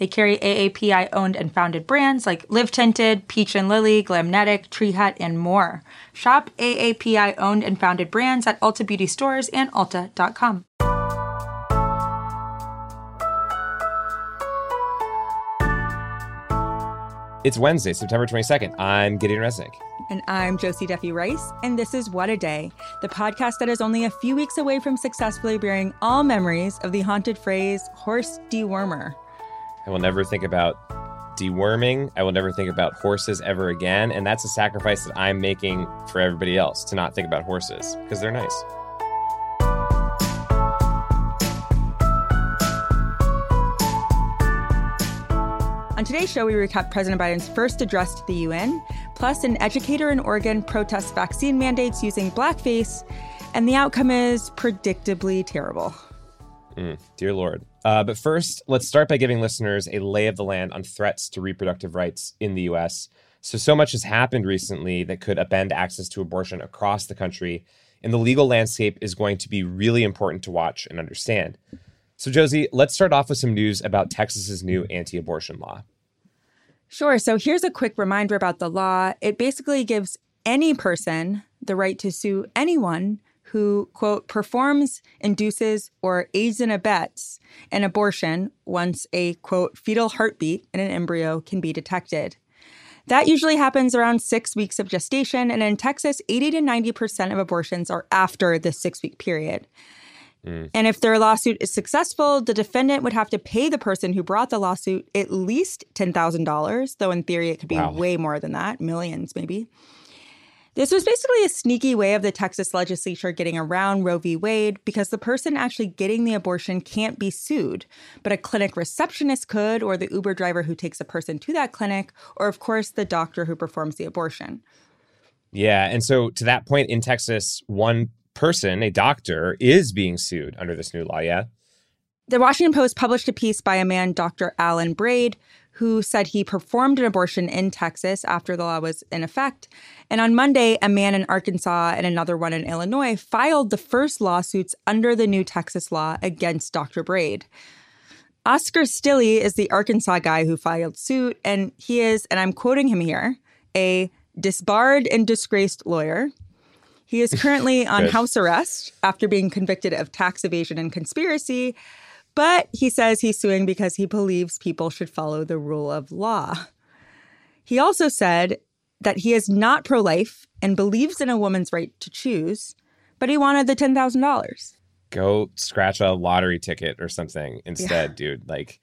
They carry AAPI owned and founded brands like Live Tinted, Peach and Lily, Glamnetic, Tree Hut, and more. Shop AAPI owned and founded brands at Ulta Beauty stores and Ulta.com. It's Wednesday, September 22nd. I'm Gideon Resnick. And I'm Josie Duffy Rice, and this is What a Day, the podcast that is only a few weeks away from successfully burying all memories of the haunted phrase horse dewormer. I will never think about deworming. I will never think about horses ever again. And that's a sacrifice that I'm making for everybody else to not think about horses because they're nice. On today's show, we recap President Biden's first address to the UN, plus an educator in Oregon protests vaccine mandates using blackface, and the outcome is predictably terrible. Mm, dear Lord. Uh, but first, let's start by giving listeners a lay of the land on threats to reproductive rights in the US. So, so much has happened recently that could upend access to abortion across the country, and the legal landscape is going to be really important to watch and understand. So, Josie, let's start off with some news about Texas's new anti abortion law. Sure. So, here's a quick reminder about the law. It basically gives any person the right to sue anyone who, quote, performs, induces, or aids and abets an abortion once a, quote, fetal heartbeat in an embryo can be detected. That usually happens around six weeks of gestation, and in Texas, 80 to 90% of abortions are after the six week period. Mm. And if their lawsuit is successful, the defendant would have to pay the person who brought the lawsuit at least $10,000, though in theory it could be wow. way more than that, millions maybe. This was basically a sneaky way of the Texas legislature getting around Roe v. Wade because the person actually getting the abortion can't be sued, but a clinic receptionist could, or the Uber driver who takes a person to that clinic, or of course the doctor who performs the abortion. Yeah. And so to that point in Texas, one person, a doctor, is being sued under this new law. Yeah. The Washington Post published a piece by a man, Dr. Alan Braid, who said he performed an abortion in Texas after the law was in effect. And on Monday, a man in Arkansas and another one in Illinois filed the first lawsuits under the new Texas law against Dr. Braid. Oscar Stilley is the Arkansas guy who filed suit, and he is, and I'm quoting him here, a disbarred and disgraced lawyer. He is currently on house arrest after being convicted of tax evasion and conspiracy, but he says he's suing because he believes people should follow the rule of law. He also said that he is not pro life and believes in a woman's right to choose, but he wanted the $10,000. Go scratch a lottery ticket or something instead, yeah. dude. Like,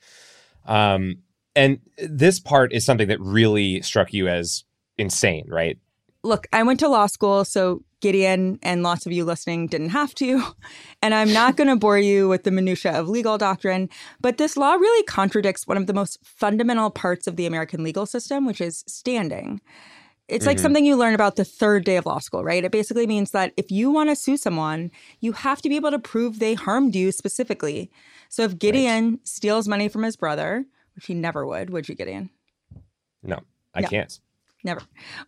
um, and this part is something that really struck you as insane, right? Look, I went to law school, so Gideon and lots of you listening didn't have to. And I'm not going to bore you with the minutia of legal doctrine, but this law really contradicts one of the most fundamental parts of the American legal system, which is standing. It's mm-hmm. like something you learn about the third day of law school, right? It basically means that if you want to sue someone, you have to be able to prove they harmed you specifically. So if Gideon right. steals money from his brother, which he never would, would you, Gideon? No, I no. can't never,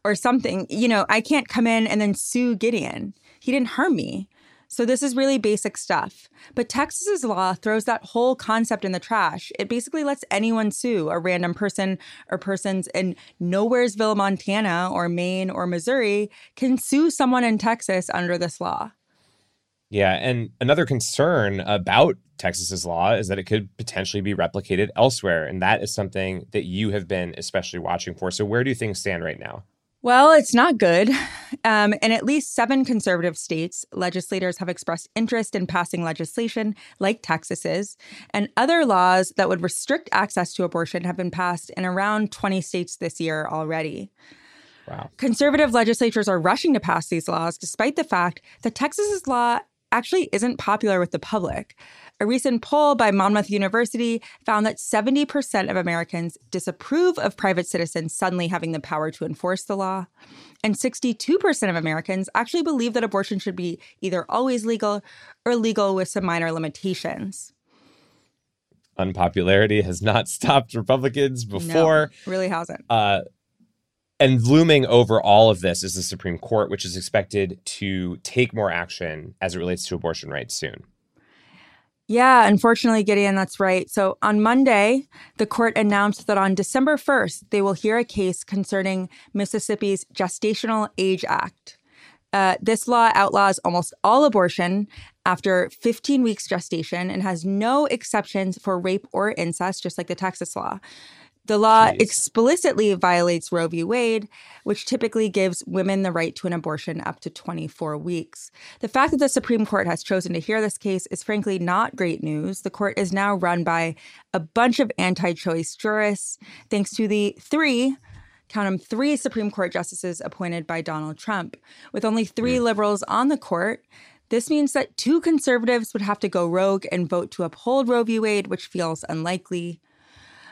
or something. You know, I can't come in and then sue Gideon. He didn't harm me. So this is really basic stuff. But Texas's law throws that whole concept in the trash. It basically lets anyone sue a random person or persons in Nowheresville, Montana, or Maine or Missouri can sue someone in Texas under this law. Yeah, and another concern about Texas's law is that it could potentially be replicated elsewhere. And that is something that you have been especially watching for. So, where do things stand right now? Well, it's not good. Um, in at least seven conservative states, legislators have expressed interest in passing legislation like Texas's, and other laws that would restrict access to abortion have been passed in around 20 states this year already. Wow. Conservative legislatures are rushing to pass these laws despite the fact that Texas's law actually isn't popular with the public. A recent poll by Monmouth University found that 70% of Americans disapprove of private citizens suddenly having the power to enforce the law. And 62% of Americans actually believe that abortion should be either always legal or legal with some minor limitations. Unpopularity has not stopped Republicans before. No, really hasn't. Uh, and looming over all of this is the Supreme Court, which is expected to take more action as it relates to abortion rights soon. Yeah, unfortunately, Gideon, that's right. So on Monday, the court announced that on December 1st, they will hear a case concerning Mississippi's Gestational Age Act. Uh, this law outlaws almost all abortion after 15 weeks gestation and has no exceptions for rape or incest, just like the Texas law. The law Jeez. explicitly violates Roe v. Wade, which typically gives women the right to an abortion up to 24 weeks. The fact that the Supreme Court has chosen to hear this case is frankly not great news. The court is now run by a bunch of anti choice jurists, thanks to the three count them three Supreme Court justices appointed by Donald Trump. With only three mm. liberals on the court, this means that two conservatives would have to go rogue and vote to uphold Roe v. Wade, which feels unlikely.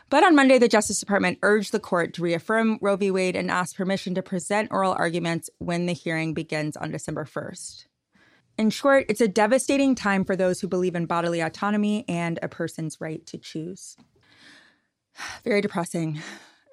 But on Monday, the Justice Department urged the court to reaffirm Roe v. Wade and ask permission to present oral arguments when the hearing begins on December 1st. In short, it's a devastating time for those who believe in bodily autonomy and a person's right to choose. Very depressing.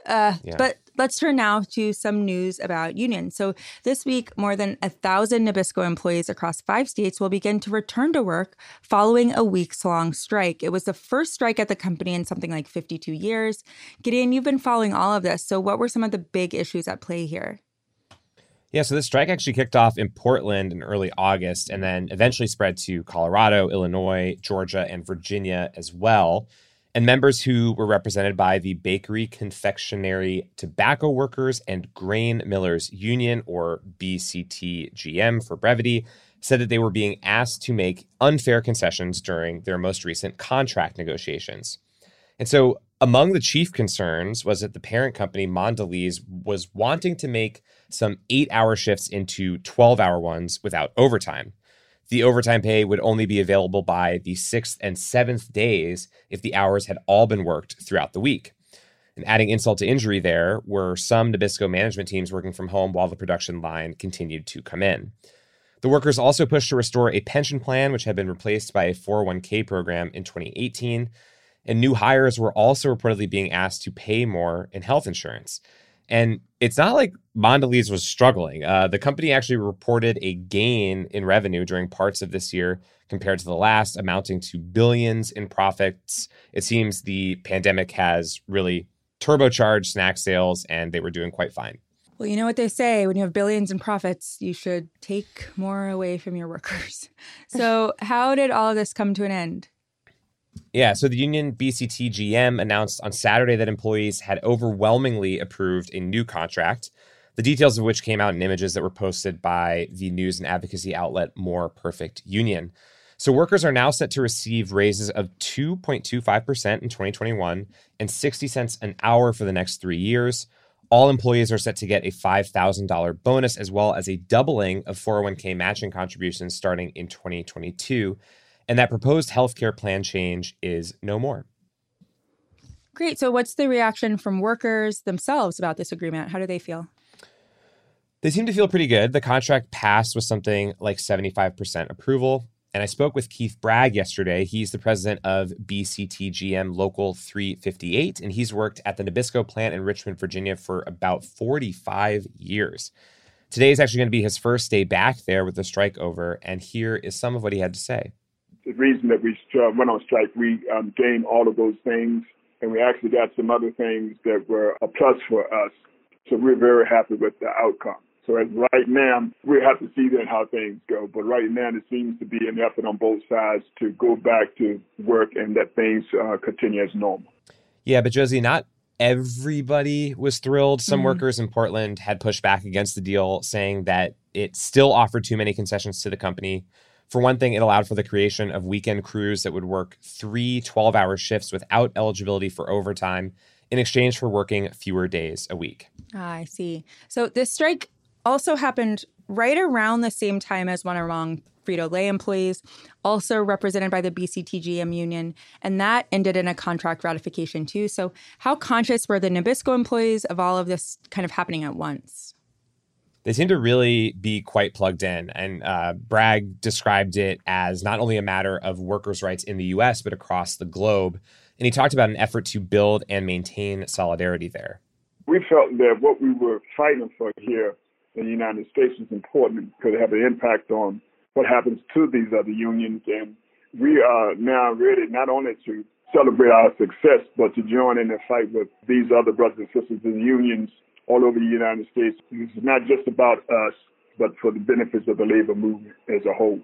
Uh, yeah. But let's turn now to some news about unions. So, this week, more than a thousand Nabisco employees across five states will begin to return to work following a weeks long strike. It was the first strike at the company in something like 52 years. Gideon, you've been following all of this. So, what were some of the big issues at play here? Yeah, so this strike actually kicked off in Portland in early August and then eventually spread to Colorado, Illinois, Georgia, and Virginia as well and members who were represented by the Bakery, Confectionery, Tobacco Workers, and Grain Millers Union, or BCTGM for brevity, said that they were being asked to make unfair concessions during their most recent contract negotiations. And so, among the chief concerns was that the parent company, Mondelez, was wanting to make some eight hour shifts into 12 hour ones without overtime. The overtime pay would only be available by the sixth and seventh days if the hours had all been worked throughout the week. And adding insult to injury, there were some Nabisco management teams working from home while the production line continued to come in. The workers also pushed to restore a pension plan, which had been replaced by a 401k program in 2018. And new hires were also reportedly being asked to pay more in health insurance. And it's not like Mondelez was struggling. Uh, the company actually reported a gain in revenue during parts of this year compared to the last, amounting to billions in profits. It seems the pandemic has really turbocharged snack sales, and they were doing quite fine. Well, you know what they say when you have billions in profits, you should take more away from your workers. So, how did all of this come to an end? Yeah, so the union BCTGM announced on Saturday that employees had overwhelmingly approved a new contract, the details of which came out in images that were posted by the news and advocacy outlet More Perfect Union. So workers are now set to receive raises of 2.25% in 2021 and 60 cents an hour for the next 3 years. All employees are set to get a $5,000 bonus as well as a doubling of 401k matching contributions starting in 2022 and that proposed healthcare plan change is no more. Great. So, what's the reaction from workers themselves about this agreement? How do they feel? They seem to feel pretty good. The contract passed with something like 75% approval. And I spoke with Keith Bragg yesterday. He's the president of BCTGM Local 358, and he's worked at the Nabisco plant in Richmond, Virginia for about 45 years. Today is actually going to be his first day back there with the strike over, and here is some of what he had to say the reason that we went on strike, we um, gained all of those things, and we actually got some other things that were a plus for us. So we're very happy with the outcome. So as right now, we have to see then how things go. But right now, it seems to be an effort on both sides to go back to work and that things uh, continue as normal. Yeah, but Josie, not everybody was thrilled. Some mm-hmm. workers in Portland had pushed back against the deal, saying that it still offered too many concessions to the company. For one thing, it allowed for the creation of weekend crews that would work three 12 hour shifts without eligibility for overtime in exchange for working fewer days a week. Ah, I see. So this strike also happened right around the same time as one among Frito Lay employees, also represented by the BCTGM union, and that ended in a contract ratification too. So, how conscious were the Nabisco employees of all of this kind of happening at once? They seem to really be quite plugged in. And uh, Bragg described it as not only a matter of workers' rights in the US, but across the globe. And he talked about an effort to build and maintain solidarity there. We felt that what we were fighting for here in the United States is important because it have an impact on what happens to these other unions. And we are now ready not only to celebrate our success, but to join in the fight with these other brothers and sisters in unions all over the United States. It's not just about us, but for the benefits of the labor movement as a whole.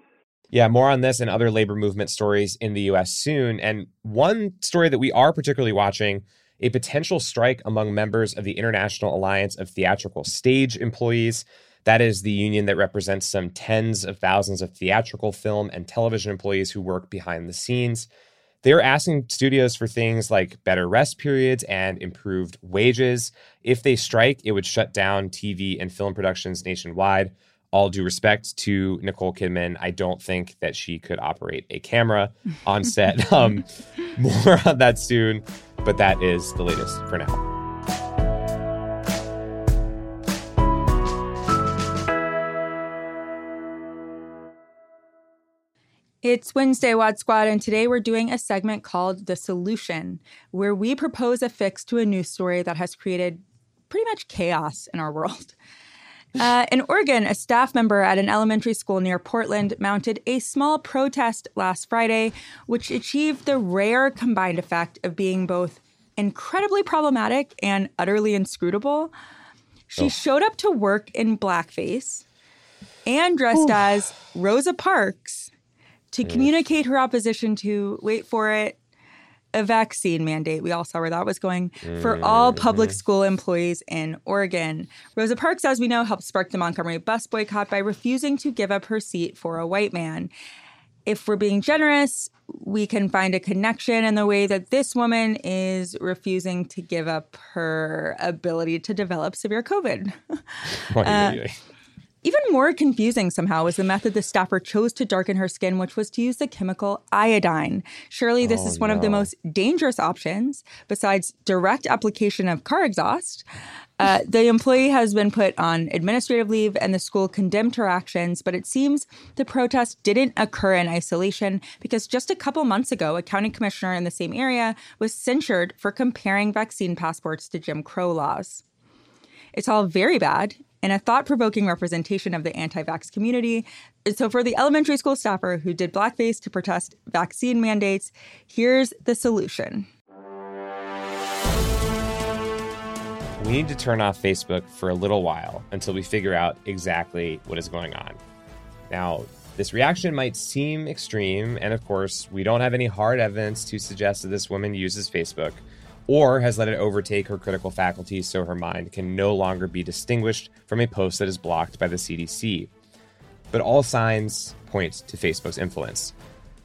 Yeah, more on this and other labor movement stories in the US soon. And one story that we are particularly watching a potential strike among members of the International Alliance of Theatrical Stage Employees. That is the union that represents some tens of thousands of theatrical, film, and television employees who work behind the scenes. They're asking studios for things like better rest periods and improved wages. If they strike, it would shut down TV and film productions nationwide all due respect to Nicole Kidman, I don't think that she could operate a camera on set. um, more on that soon, but that is the latest for now. It's Wednesday, WAD Squad, and today we're doing a segment called The Solution, where we propose a fix to a news story that has created pretty much chaos in our world. Uh, in Oregon, a staff member at an elementary school near Portland mounted a small protest last Friday, which achieved the rare combined effect of being both incredibly problematic and utterly inscrutable. She oh. showed up to work in blackface and dressed Ooh. as Rosa Parks to communicate her opposition to, wait for it, a vaccine mandate. We all saw where that was going for mm-hmm. all public school employees in Oregon. Rosa Parks, as we know, helped spark the Montgomery bus boycott by refusing to give up her seat for a white man. If we're being generous, we can find a connection in the way that this woman is refusing to give up her ability to develop severe COVID. uh, even more confusing somehow was the method the staffer chose to darken her skin, which was to use the chemical iodine. Surely, this oh, is one no. of the most dangerous options besides direct application of car exhaust. Uh, the employee has been put on administrative leave and the school condemned her actions, but it seems the protest didn't occur in isolation because just a couple months ago, a county commissioner in the same area was censured for comparing vaccine passports to Jim Crow laws. It's all very bad and a thought provoking representation of the anti vax community. So, for the elementary school staffer who did blackface to protest vaccine mandates, here's the solution. We need to turn off Facebook for a little while until we figure out exactly what is going on. Now, this reaction might seem extreme, and of course, we don't have any hard evidence to suggest that this woman uses Facebook or has let it overtake her critical faculties so her mind can no longer be distinguished from a post that is blocked by the CDC. But all signs point to Facebook's influence.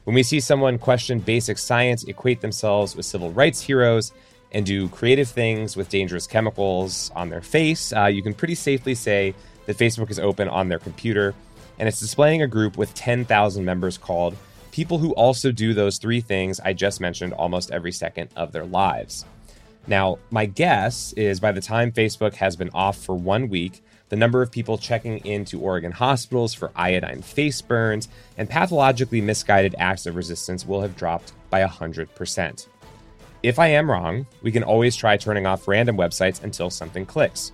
When we see someone question basic science, equate themselves with civil rights heroes, and do creative things with dangerous chemicals on their face, uh, you can pretty safely say that Facebook is open on their computer, and it's displaying a group with 10,000 members called people who also do those three things I just mentioned almost every second of their lives. Now, my guess is by the time Facebook has been off for one week, the number of people checking into Oregon hospitals for iodine face burns and pathologically misguided acts of resistance will have dropped by 100%. If I am wrong, we can always try turning off random websites until something clicks.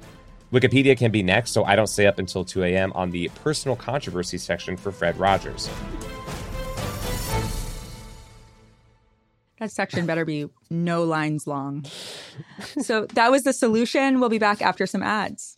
Wikipedia can be next, so I don't stay up until 2 a.m. on the personal controversy section for Fred Rogers. That section better be no lines long. so that was the solution. We'll be back after some ads.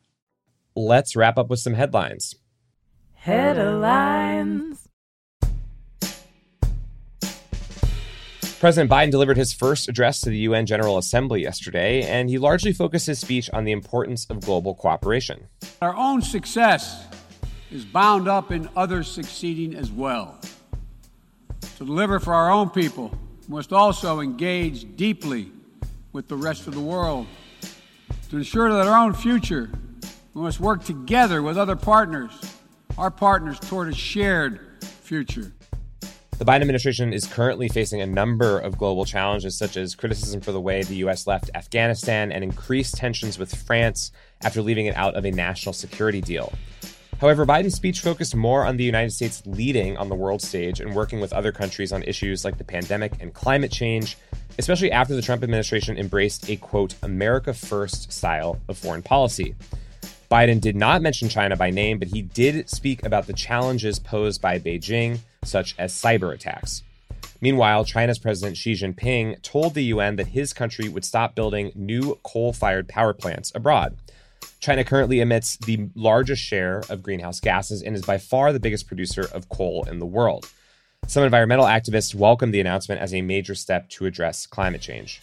let's wrap up with some headlines. Headlines. President Biden delivered his first address to the UN General Assembly yesterday, and he largely focused his speech on the importance of global cooperation. Our own success is bound up in others succeeding as well. To deliver for our own people, we must also engage deeply with the rest of the world to ensure that our own future we must work together with other partners, our partners, toward a shared future. The Biden administration is currently facing a number of global challenges, such as criticism for the way the U.S. left Afghanistan and increased tensions with France after leaving it out of a national security deal. However, Biden's speech focused more on the United States leading on the world stage and working with other countries on issues like the pandemic and climate change, especially after the Trump administration embraced a quote, America First style of foreign policy. Biden did not mention China by name, but he did speak about the challenges posed by Beijing, such as cyber attacks. Meanwhile, China's President Xi Jinping told the UN that his country would stop building new coal fired power plants abroad. China currently emits the largest share of greenhouse gases and is by far the biggest producer of coal in the world. Some environmental activists welcome the announcement as a major step to address climate change.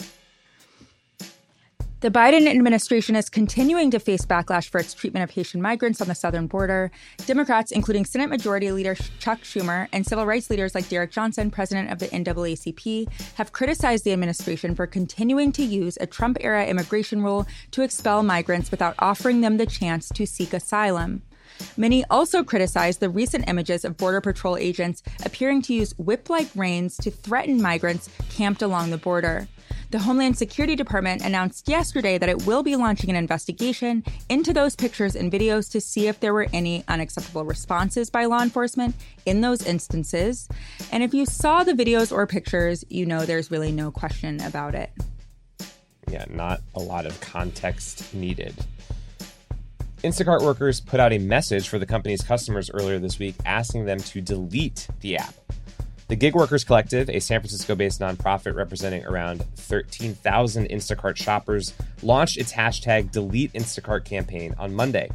The Biden administration is continuing to face backlash for its treatment of Haitian migrants on the southern border. Democrats, including Senate Majority Leader Chuck Schumer and civil rights leaders like Derek Johnson, president of the NAACP, have criticized the administration for continuing to use a Trump era immigration rule to expel migrants without offering them the chance to seek asylum. Many also criticized the recent images of Border Patrol agents appearing to use whip like reins to threaten migrants camped along the border. The Homeland Security Department announced yesterday that it will be launching an investigation into those pictures and videos to see if there were any unacceptable responses by law enforcement in those instances. And if you saw the videos or pictures, you know there's really no question about it. Yeah, not a lot of context needed. Instacart workers put out a message for the company's customers earlier this week asking them to delete the app. The Gig Workers Collective, a San Francisco based nonprofit representing around 13,000 Instacart shoppers, launched its hashtag Delete Instacart campaign on Monday.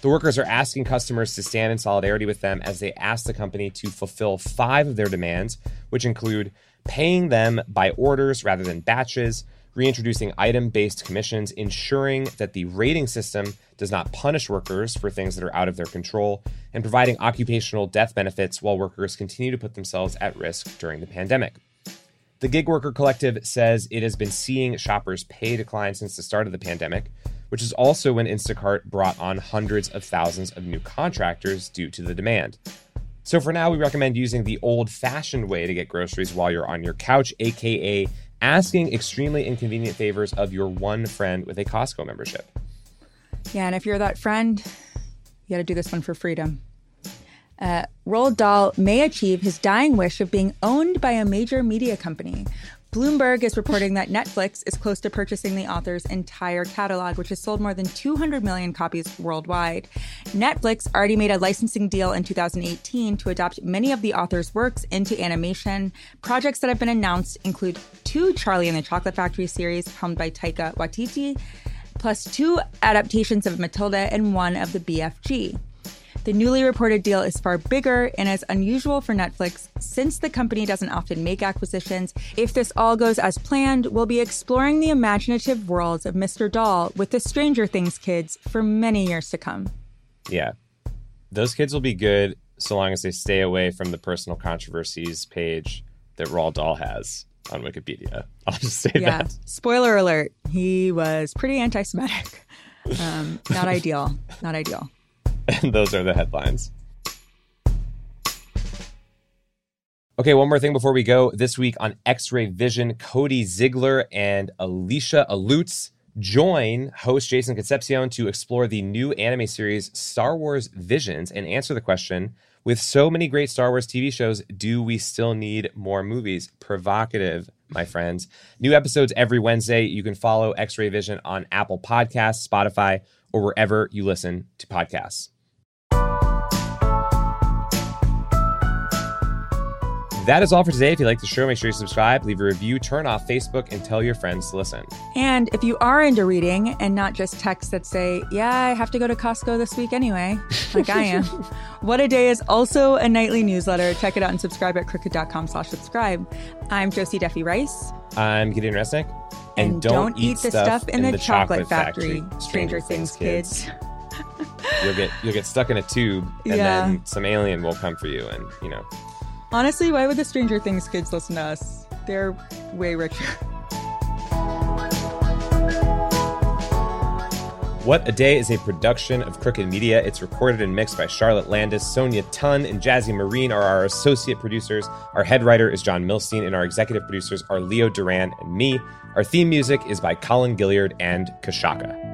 The workers are asking customers to stand in solidarity with them as they ask the company to fulfill five of their demands, which include paying them by orders rather than batches, reintroducing item based commissions, ensuring that the rating system does not punish workers for things that are out of their control, and providing occupational death benefits while workers continue to put themselves at risk during the pandemic. The Gig Worker Collective says it has been seeing shoppers' pay decline since the start of the pandemic, which is also when Instacart brought on hundreds of thousands of new contractors due to the demand. So for now, we recommend using the old fashioned way to get groceries while you're on your couch, aka asking extremely inconvenient favors of your one friend with a Costco membership. Yeah, and if you're that friend, you got to do this one for freedom. Uh, Roald Dahl may achieve his dying wish of being owned by a major media company. Bloomberg is reporting that Netflix is close to purchasing the author's entire catalog, which has sold more than 200 million copies worldwide. Netflix already made a licensing deal in 2018 to adopt many of the author's works into animation. Projects that have been announced include two Charlie and the Chocolate Factory series helmed by Taika Waititi, plus two adaptations of Matilda and one of the BFG. The newly reported deal is far bigger and is unusual for Netflix since the company doesn't often make acquisitions. If this all goes as planned, we'll be exploring the imaginative worlds of Mr. Dahl with the Stranger Things kids for many years to come. Yeah. Those kids will be good so long as they stay away from the personal controversies page that Roald Dahl has on Wikipedia. I'll just say Yeah. that. Spoiler alert, he was pretty anti Semitic. Um, not ideal. Not ideal. And those are the headlines. Okay, one more thing before we go. This week on X Ray Vision, Cody Ziglar and Alicia Lutes join host Jason Concepcion to explore the new anime series Star Wars Visions and answer the question with so many great Star Wars TV shows, do we still need more movies? Provocative, my friends. New episodes every Wednesday. You can follow X Ray Vision on Apple Podcasts, Spotify, or wherever you listen to podcasts. That is all for today. If you like the show, make sure you subscribe, leave a review, turn off Facebook, and tell your friends to listen. And if you are into reading and not just texts that say, yeah, I have to go to Costco this week anyway, like I am, What a Day is also a nightly newsletter. Check it out and subscribe at crooked.com slash subscribe. I'm Josie Duffy Rice. I'm Gideon Resnick. And, don't, eat the stuff in, the, chocolate, factory. Stranger Things kids. you'll get you'll get stuck in a tube, and Yeah. then some alien will come for you, and you know. Honestly, why would the Stranger Things kids listen to us? They're way richer. What a Day is a production of Crooked Media. It's recorded and mixed by Charlotte Landes. Sonia Tun and Jazzy Marine are our associate producers. Our head writer is John Milstein, and our executive producers are Leo Duran and me. Our theme music is by Colin Gilyard and Kashaka.